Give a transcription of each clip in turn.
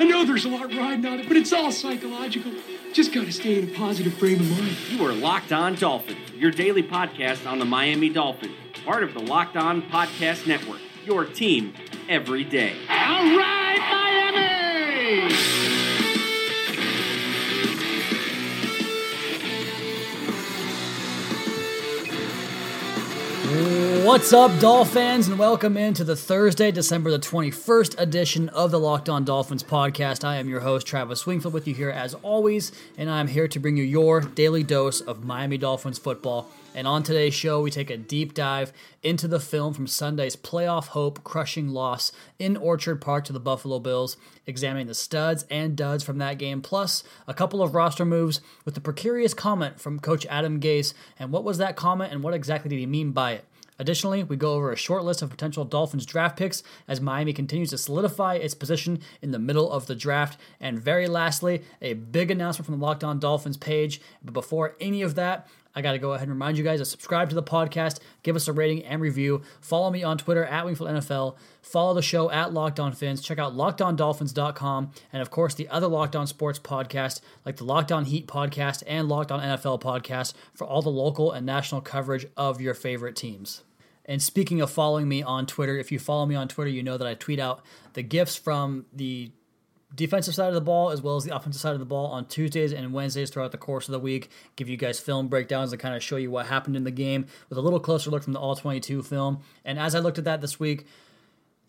I know there's a lot riding on it, but it's all psychological. Just got to stay in a positive frame of mind. You are Locked On Dolphins, your daily podcast on the Miami Dolphins, part of the Locked On Podcast Network, your team every day. All right, What's up, Doll fans, and welcome into the Thursday, December the 21st edition of the Locked On Dolphins podcast. I am your host, Travis Wingfield, with you here as always, and I'm here to bring you your daily dose of Miami Dolphins football. And on today's show, we take a deep dive into the film from Sunday's playoff hope crushing loss in Orchard Park to the Buffalo Bills, examining the studs and duds from that game, plus a couple of roster moves with the precarious comment from Coach Adam Gase. And what was that comment, and what exactly did he mean by it? Additionally, we go over a short list of potential Dolphins draft picks as Miami continues to solidify its position in the middle of the draft. And very lastly, a big announcement from the Locked On Dolphins page. But before any of that, I got to go ahead and remind you guys to subscribe to the podcast, give us a rating and review. Follow me on Twitter at Wingfield NFL. Follow the show at Locked On Phins. Check out LockedOnDolphins.com. And of course, the other Locked On Sports podcast, like the Locked On Heat podcast and Locked On NFL podcast, for all the local and national coverage of your favorite teams. And speaking of following me on Twitter, if you follow me on Twitter, you know that I tweet out the gifts from the defensive side of the ball as well as the offensive side of the ball on Tuesdays and Wednesdays throughout the course of the week. Give you guys film breakdowns and kind of show you what happened in the game with a little closer look from the All 22 film. And as I looked at that this week,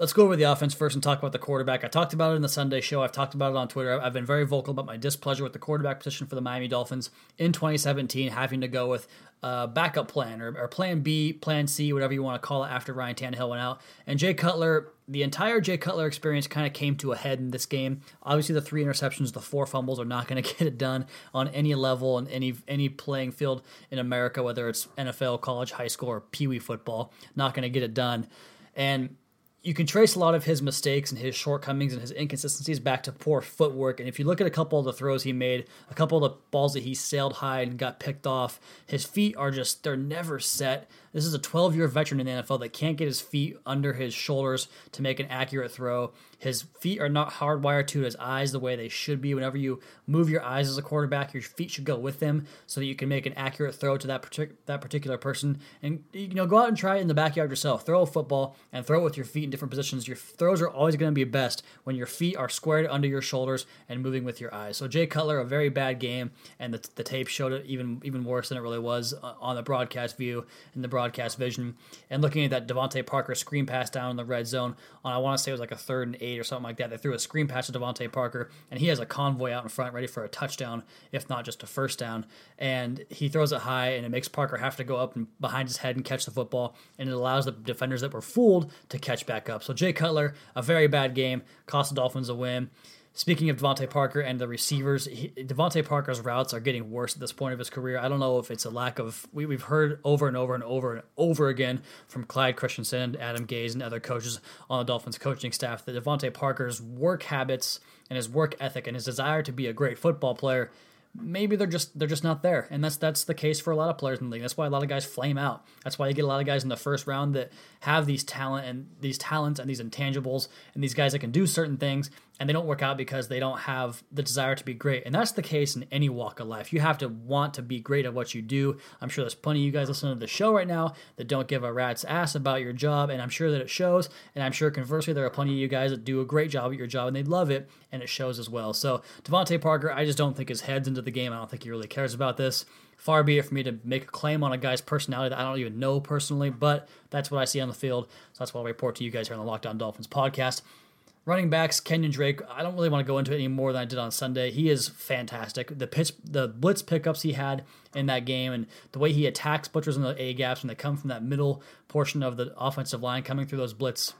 Let's go over the offense first and talk about the quarterback. I talked about it in the Sunday show. I've talked about it on Twitter. I've been very vocal about my displeasure with the quarterback position for the Miami Dolphins in 2017, having to go with a backup plan or, or plan B, plan C, whatever you want to call it, after Ryan Tannehill went out. And Jay Cutler, the entire Jay Cutler experience kind of came to a head in this game. Obviously, the three interceptions, the four fumbles are not going to get it done on any level and any any playing field in America, whether it's NFL, college, high school, or Pee Wee football. Not going to get it done. And you can trace a lot of his mistakes and his shortcomings and his inconsistencies back to poor footwork. And if you look at a couple of the throws he made, a couple of the balls that he sailed high and got picked off, his feet are just, they're never set. This is a 12 year veteran in the NFL that can't get his feet under his shoulders to make an accurate throw. His feet are not hardwired to his eyes the way they should be. Whenever you move your eyes as a quarterback, your feet should go with them so that you can make an accurate throw to that partic- that particular person. And you know, go out and try it in the backyard yourself. Throw a football and throw it with your feet different positions. Your throws are always going to be best when your feet are squared under your shoulders and moving with your eyes. So Jay Cutler, a very bad game, and the, the tape showed it even even worse than it really was uh, on the broadcast view and the broadcast vision. And looking at that DeVante Parker screen pass down in the red zone on I want to say it was like a third and eight or something like that. They threw a screen pass to DeVante Parker, and he has a convoy out in front ready for a touchdown, if not just a first down. And he throws it high, and it makes Parker have to go up and behind his head and catch the football, and it allows the defenders that were fooled to catch back up. So Jay Cutler, a very bad game, cost the Dolphins a win. Speaking of DeVante Parker and the receivers, he, DeVante Parker's routes are getting worse at this point of his career. I don't know if it's a lack of. We, we've heard over and over and over and over again from Clyde Christensen, Adam Gase, and other coaches on the Dolphins coaching staff that DeVante Parker's work habits and his work ethic and his desire to be a great football player maybe they're just they're just not there. And that's that's the case for a lot of players in the league. That's why a lot of guys flame out. That's why you get a lot of guys in the first round that have these talent and these talents and these intangibles and these guys that can do certain things and they don't work out because they don't have the desire to be great. And that's the case in any walk of life. You have to want to be great at what you do. I'm sure there's plenty of you guys listening to the show right now that don't give a rat's ass about your job and i'm sure that it shows. And i'm sure conversely there are plenty of you guys that do a great job at your job and they love it and it shows as well. So DeVante Parker I just don't think his head's into the game. I don't think he really cares about this. Far be it for me to make a claim on a guy's personality that I don't even know personally, but that's what I see on the field. So that's what I'll report to you guys here on the Locked On Dolphins podcast. Running backs, Kenyan Drake. I don't really want to go into it any more than I did on Sunday. He is fantastic. The pitch, the blitz pickups he had in that game, and the way he attacks butchers in the A gaps when they come from that middle portion of the offensive line, coming through those blitz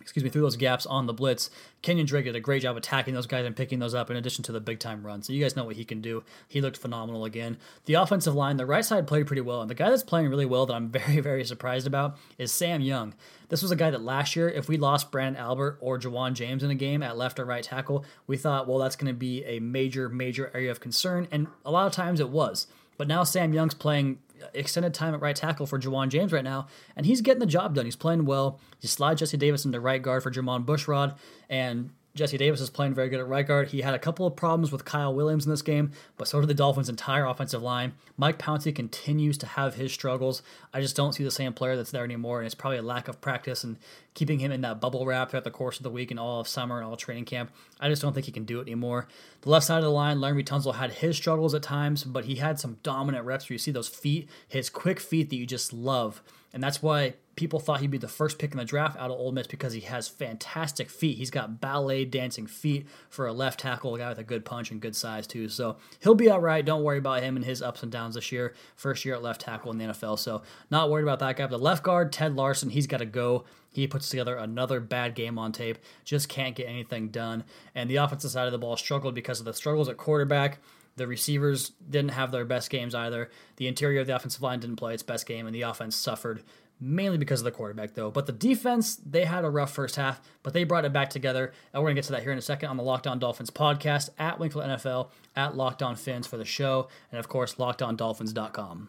excuse me, through those gaps on the blitz. Kenyan Drake did a great job attacking those guys and picking those up in addition to the big time run. So you guys know what he can do. He looked phenomenal again. The offensive line, the right side played pretty well. And the guy that's playing really well that I'm very, very surprised about is Sam Young. This was a guy that last year, if we lost Branden Albert or Ja'Wuan James in a game at left or right tackle, we thought, well, that's going to be a major, major area of concern. And a lot of times it was. But now Sam Young's playing extended time at right tackle for Ja'Wuan James right now, and he's getting the job done. He's playing well. He slides Jesse Davis into right guard for Jermon Bushrod, and Jesse Davis is playing very good at right guard. He had a couple of problems with Kyle Williams in this game, but so did the Dolphins' entire offensive line. Mike Pouncey continues to have his struggles. I just don't see the same player that's there anymore, and it's probably a lack of practice and keeping him in that bubble wrap throughout the course of the week and all of summer and all training camp. I just don't think he can do it anymore. The left side of the line, Laremy Tunsil had his struggles at times, but he had some dominant reps where you see those feet, his quick feet that you just love. And that's why people thought he'd be the first pick in the draft out of Ole Miss because he has fantastic feet. He's got ballet dancing feet for a left tackle, a guy with a good punch and good size too. So he'll be all right. Don't worry about him and his ups and downs this year. First year at left tackle in the NFL, so not worried about that guy. But the left guard, Ted Larsen, he's got to go. He puts together another bad game on tape. Just can't get anything done. And the offensive side of the ball struggled because of the struggles at quarterback. The receivers didn't have their best games either. The interior of the offensive line didn't play its best game, and the offense suffered mainly because of the quarterback, though. But the defense, they had a rough first half, but they brought it back together. And we're going to get to that here in a second on the Locked On Dolphins podcast at Wingfield NFL, at Locked On Phins for the show, and of course, lockedondolphins.com.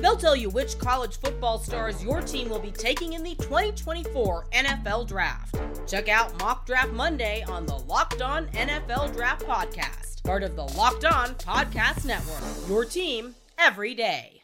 They'll tell you which college football stars your team will be taking in the 2024 NFL Draft. Check out Mock Draft Monday on the Locked On NFL Draft Podcast, part of the Locked On Podcast Network. Your team every day.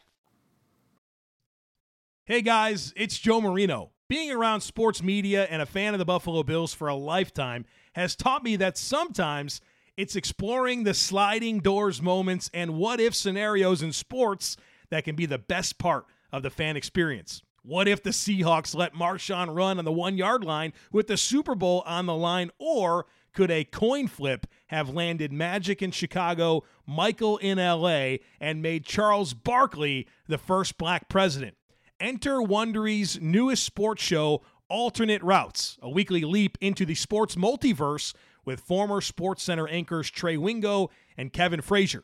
Hey guys, it's Joe Marino. Being around sports media and a fan of the Buffalo Bills for a lifetime has taught me that sometimes it's exploring the sliding doors moments and what if scenarios in sports that can be the best part of the fan experience. What if the Seahawks let Marshawn run on the one yard line with the Super Bowl on the line? Or could a coin flip have landed Magic in Chicago, Michael in LA, and made Charles Barkley the first black president? Enter Wondery's newest sports show, Alternate Routes, a weekly leap into the sports multiverse with former Sports Center anchors Trey Wingo and Kevin Frazier.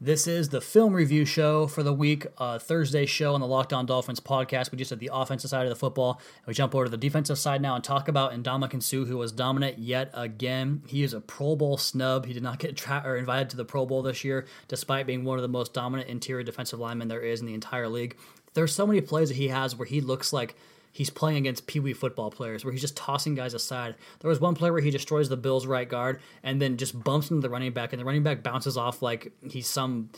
This is the film review show for the week, uh, Thursday show on the Locked On Dolphins podcast. We just did the offensive side of the football. We jump over to the defensive side now and talk about Ndamukong Suh, who was dominant yet again. He is a Pro Bowl snub. He did not get tra- or invited to the Pro Bowl this year, despite being one of the most dominant interior defensive linemen there is in the entire league. There's so many plays that he has where he looks like – he's playing against pee wee football players where he's just tossing guys aside. There was one play where he destroys the Bills' right guard and then just bumps into the running back, and the running back bounces off like he's some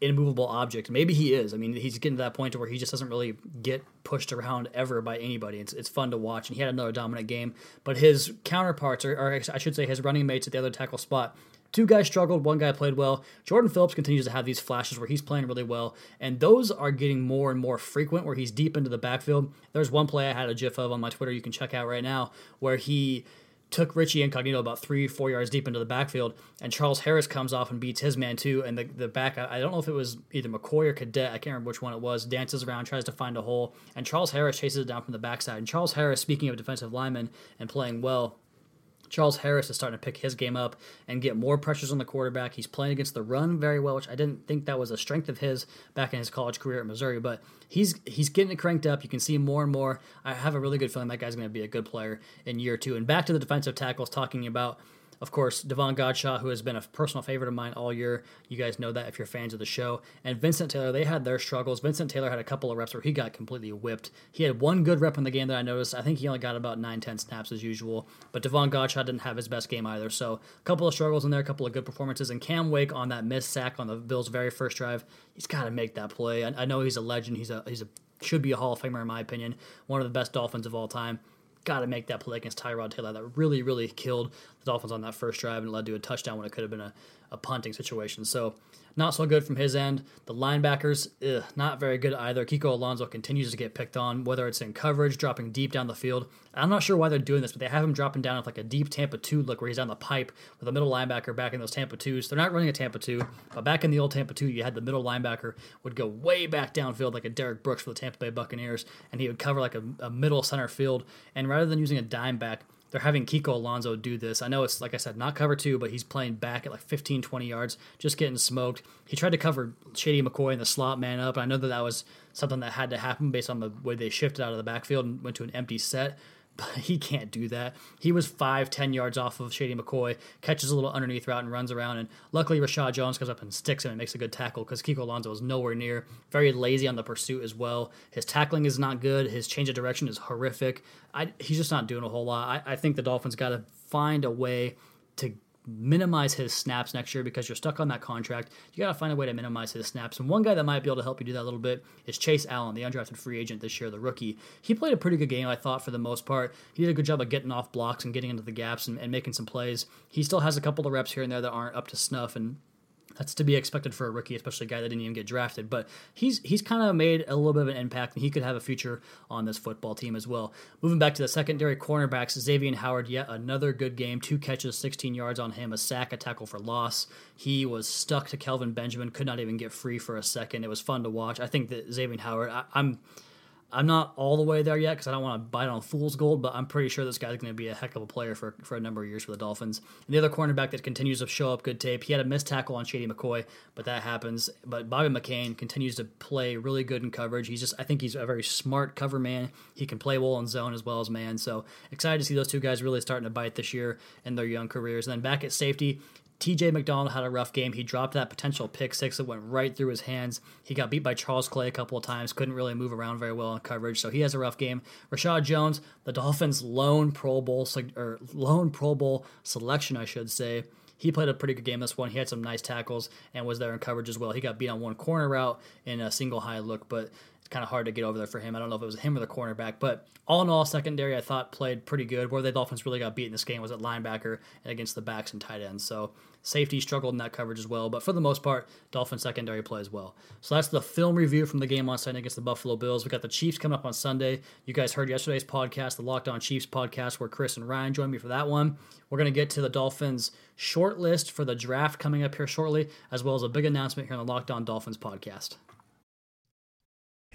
immovable object. Maybe he is. I mean, he's getting to that point to where he just doesn't really get pushed around ever by anybody. It's, it's fun to watch, and he had another dominant game. But his counterparts, or, or I should say his running mates at the other tackle spot, Two guys struggled, one guy played well. Jordan Phillips continues to have these flashes where he's playing really well, and those are getting more and more frequent where he's deep into the backfield. There's one play I had a gif of on my Twitter you can check out right now where he took Richie Incognito about three, four yards deep into the backfield, and Charles Harris comes off and beats his man too. And the, the back, I don't know if it was either McCoy or Cadet, I can't remember which one it was, dances around, tries to find a hole, and Charles Harris chases it down from the backside. And Charles Harris, speaking of defensive linemen and playing well, Charles Harris is starting to pick his game up and get more pressures on the quarterback. He's playing against the run very well, which I didn't think that was a strength of his back in his college career at Missouri, but he's he's getting it cranked up. You can see more and more. I have a really good feeling that guy's going to be a good player in year two. And back to the defensive tackles, talking about Of course, Davon Godchaux, who has been a personal favorite of mine all year. You guys know that if you're fans of the show. And Vincent Taylor, they had their struggles. Vincent Taylor had a couple of reps where he got completely whipped. He had one good rep in the game that I noticed. I think he only got about 9, 10 snaps as usual. But Davon Godchaux didn't have his best game either. So a couple of struggles in there, a couple of good performances. And Cam Wake on that missed sack on the Bills' very first drive, he's got to make that play. I, I know he's a legend. He's a he's a should be a Hall of Famer in my opinion. One of the best Dolphins of all time. Got to make that play against Tyrod Taylor. That really, really killed Dolphins on that first drive and led to a touchdown when it could have been a, a punting situation. So not so good from his end. The linebackers, ugh, not very good either. Kiko Alonso continues to get picked on, whether it's in coverage, dropping deep down the field. I'm not sure why they're doing this, but they have him dropping down with like a deep Tampa 2 look where he's on the pipe with a middle linebacker back in those Tampa 2s. They're not running a Tampa 2, but back in the old Tampa 2, you had the middle linebacker would go way back downfield like a Derrick Brooks for the Tampa Bay Buccaneers, and he would cover like a, a middle center field. And rather than using a dime back, they're having Kiko Alonso do this. I know it's, like I said, not cover two, but he's playing back at like 15, 20 yards, just getting smoked. He tried to cover Shady McCoy in the slot man up. And I know that that was something that had to happen based on the way they shifted out of the backfield and went to an empty set he can't do that. He was five, ten yards off of Shady McCoy, catches a little underneath route and runs around. And luckily, Reshad Jones comes up and sticks him and makes a good tackle because Kiko Alonso is nowhere near. Very lazy on the pursuit as well. His tackling is not good. His change of direction is horrific. I, he's just not doing a whole lot. I, I think the Dolphins got to find a way to minimize his snaps next year because you're stuck on that contract. You got to find a way to minimize his snaps. And one guy that might be able to help you do that a little bit is Chase Allen, the undrafted free agent this year, the rookie. He played a pretty good game, I thought, for the most part. He did a good job of getting off blocks and getting into the gaps and, and making some plays. He still has a couple of reps here and there that aren't up to snuff. And that's to be expected for a rookie, especially a guy that didn't even get drafted. But he's he's kind of made a little bit of an impact, and he could have a future on this football team as well. Moving back to the secondary cornerbacks, Xavier Howard, yet another good game. Two catches, 16 yards on him, a sack, a tackle for loss. He was stuck to Kelvin Benjamin, could not even get free for a second. It was fun to watch. I think that Xavier Howard, I, I'm I'm not all the way there yet because I don't want to bite on fool's gold, but I'm pretty sure this guy's going to be a heck of a player for, for a number of years for the Dolphins. And the other cornerback that continues to show up good tape, he had a missed tackle on Shady McCoy, but that happens. But Bobby McCain continues to play really good in coverage. He's just, I think he's a very smart cover man. He can play well in zone as well as man. So excited to see those two guys really starting to bite this year in their young careers. And then back at safety, TJ McDonald had a rough game. He dropped that potential pick six that went right through his hands. He got beat by Charles Clay a couple of times, couldn't really move around very well in coverage, so he has a rough game. Reshad Jones, the Dolphins' lone Pro Bowl or lone Pro Bowl selection, I should say. He played a pretty good game this one. He had some nice tackles and was there in coverage as well. He got beat on one corner route in a single high look, but kind of hard to get over there for him. I don't know if it was him or the cornerback, but all in all, secondary I thought played pretty good. Where the Dolphins really got beat in this game was at linebacker and against the backs and tight ends. So safety struggled in that coverage as well, but for the most part, Dolphins secondary plays well. So that's the film review from the game on Sunday against the Buffalo Bills. We got the Chiefs coming up on Sunday. You guys heard yesterday's podcast, the Locked On Chiefs podcast, where Chris and Ryan joined me for that one. We're going to get to the Dolphins short list for the draft coming up here shortly, as well as a big announcement here on the Locked On Dolphins podcast.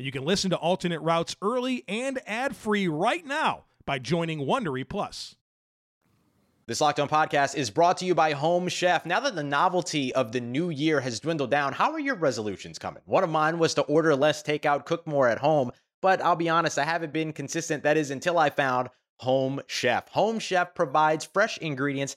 And you can listen to alternate routes early and ad free right now by joining Wondery Plus. This Locked On podcast is brought to you by Home Chef. Now that the novelty of the new year has dwindled down, how are your resolutions coming? One of mine was to order less takeout, cook more at home, but I'll be honest, I haven't been consistent. That is until I found Home Chef. Home Chef provides fresh ingredients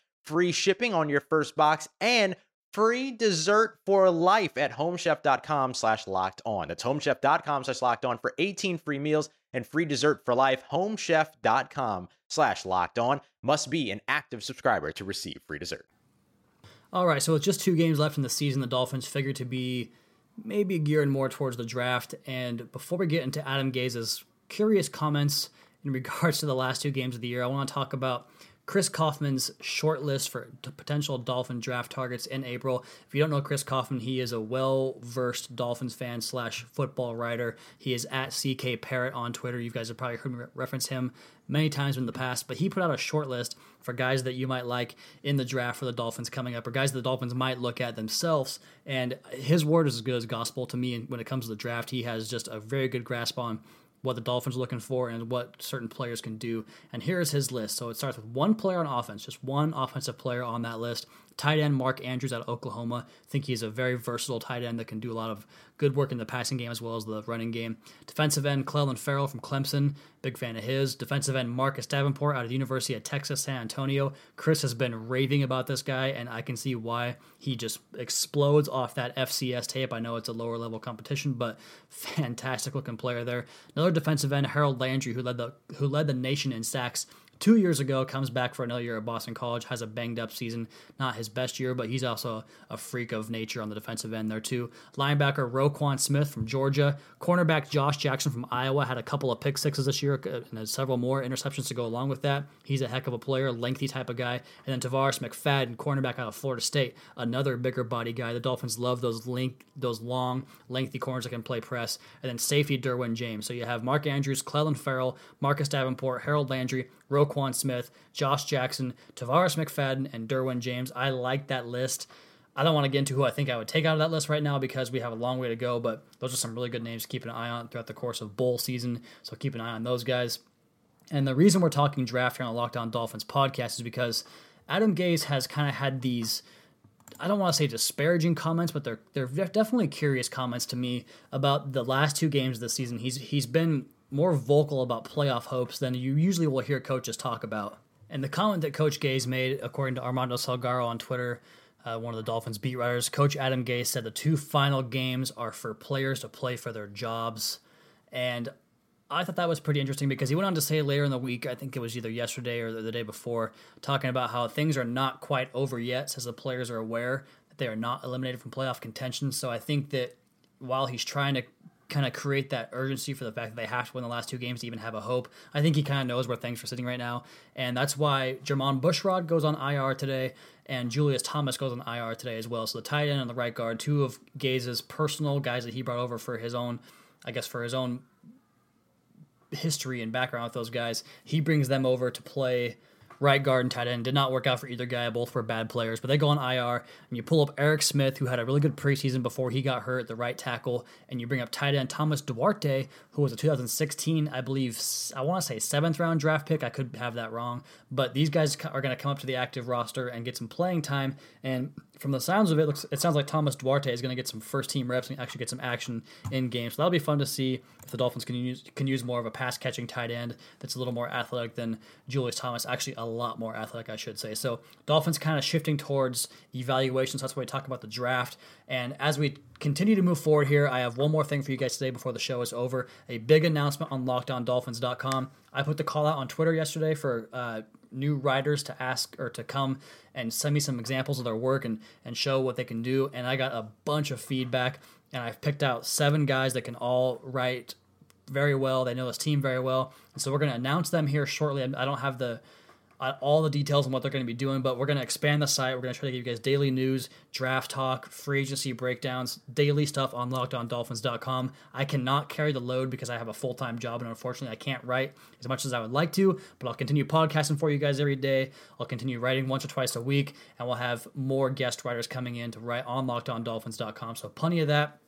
free shipping on your first box and free dessert for life at homechef.com slash locked on. That's homechef.com slash locked on for 18 free meals and free dessert for life. Homechef.com slash locked on must be an active subscriber to receive free dessert. All right, so with just two games left in the season, the Dolphins figure to be maybe gearing more towards the draft. And before we get into Adam Gase's curious comments in regards to the last two games of the year, I want to talk about Chris Kouffman's short list for potential Dolphin draft targets in April. If you don't know Chris Kaufman, he is a well versed Dolphins fan slash football writer. He is at CK Parrot on Twitter. You guys have probably heard me reference him many times in the past, but he put out a short list for guys that you might like in the draft for the Dolphins coming up, or guys that the Dolphins might look at themselves. And his word is as good as gospel to me when it comes to the draft. He has just a very good grasp on what the Dolphins are looking for and what certain players can do. And here's his list. So it starts with one player on offense, just one offensive player on that list. Tight end Mark Andrews out of Oklahoma. I think he's a very versatile tight end that can do a lot of good work in the passing game as well as the running game. Defensive end Clelin Ferrell from Clemson. Big fan of his. Defensive end Marcus Davenport out of the University of Texas, San Antonio. Chris has been raving about this guy, and I can see why he just explodes off that FCS tape. I know it's a lower level competition, but fantastic looking player there. Another defensive end, Harold Landry, who led the who led the nation in sacks two years ago, comes back for another year at Boston College, has a banged up season, not his best year, but he's also a freak of nature on the defensive end there too. Linebacker Roquan Smith from Georgia, cornerback Josh Jackson from Iowa had a couple of pick sixes this year uh, and several more interceptions to go along with that. He's a heck of a player, lengthy type of guy. And then Tarvarus McFadden, cornerback out of Florida State, another bigger body guy. The Dolphins love those link, those long, lengthy corners that can play press. And then safety Derwin James. So you have Mark Andrews, Clelin Ferrell, Marcus Davenport, Harold Landry, Roquan Smith, Josh Jackson, Tavares McFadden, and Derwin James. I like that list. I don't want to get into who I think I would take out of that list right now because we have a long way to go, but those are some really good names to keep an eye on throughout the course of bowl season. So keep an eye on those guys. And the reason we're talking draft here on the Locked On Dolphins podcast is because Adam Gase has kind of had these. I don't want to say disparaging comments, but they're they're definitely curious comments to me about the last two games of the season. He's he's been more vocal about playoff hopes than you usually will hear coaches talk about. And the comment that Coach Gase made, according to Armando Salguero on Twitter, uh, one of the Dolphins beat writers, Coach Adam Gase said the two final games are for players to play for their jobs. And I thought that was pretty interesting because he went on to say later in the week, I think it was either yesterday or the day before, talking about how things are not quite over yet, says the players are aware that they are not eliminated from playoff contention. So I think that while he's trying to kind of create that urgency for the fact that they have to win the last two games to even have a hope. I think he kind of knows where things are sitting right now, and that's why Jermon Bushrod goes on IR today, and Julius Thomas goes on IR today as well. So the tight end and the right guard, two of Gase's personal guys that he brought over for his own, I guess for his own history and background with those guys, he brings them over to play right guard and tight end. Did not work out for either guy. Both were bad players, but they go on IR, and you pull up Eric Smith, who had a really good preseason before he got hurt, the right tackle, and you bring up tight end Thomas Duarte, who was a 2016, I believe, I want to say seventh round draft pick. I could have that wrong, but these guys are going to come up to the active roster and get some playing time. And from the sounds of it, looks it sounds like Thomas Duarte is going to get some first team reps and actually get some action in games. So that'll be fun to see if the Dolphins can use can use more of a pass catching tight end that's a little more athletic than Julius Thomas. Actually, lot more athletic, I should say. So Dolphins kind of shifting towards evaluations. That's why we talk about the draft. And as we continue to move forward here, I have one more thing for you guys today before the show is over. A big announcement on LockedOnDolphins.com. I put the call out on Twitter yesterday for. Uh, new writers to ask or to come and send me some examples of their work and, and show what they can do. And I got a bunch of feedback, and I've picked out seven guys that can all write very well. They know this team very well. And so we're going to announce them here shortly. I don't have the all the details on what they're going to be doing, but we're going to expand the site. We're going to try to give you guys daily news, draft talk, free agency breakdowns, daily stuff on lockedondolphins.com. I cannot carry the load because I have a full time job, and unfortunately, I can't write as much as I would like to, but I'll continue podcasting for you guys every day. I'll continue writing once or twice a week, and we'll have more guest writers coming in to write on lockedondolphins.com. So, plenty of that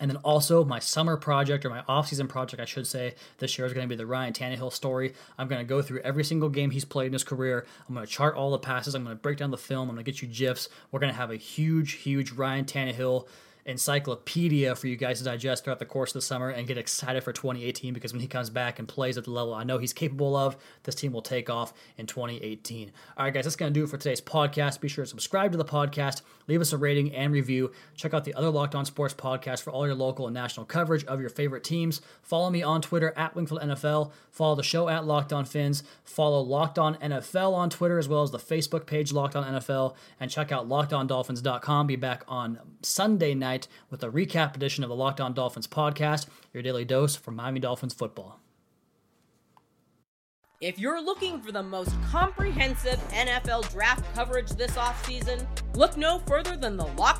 And then also my summer project or my offseason project, I should say, this year is going to be the Ryan Tannehill story. I'm going to go through every single game he's played in his career. I'm going to chart all the passes. I'm going to break down the film. I'm going to get you GIFs. We're going to have a huge, huge Ryan Tannehill encyclopedia for you guys to digest throughout the course of the summer and get excited for 2018 because when he comes back and plays at the level I know he's capable of, this team will take off in 2018. All right, guys, that's going to do it for today's podcast. Be sure to subscribe to the podcast, leave us a rating and review. Check out the other Locked On Sports podcast for all your local and national coverage of your favorite teams. Follow me on Twitter at Wingfield NFL. Follow the show at Locked On Phins. Follow Locked On NFL on Twitter as well as the Facebook page Locked On NFL. And check out LockedOnDolphins.com. Be back on Sunday night with a recap edition of the Locked On Dolphins podcast, your daily dose for Miami Dolphins football. If you're looking for the most comprehensive NFL draft coverage this offseason, look no further than the Locked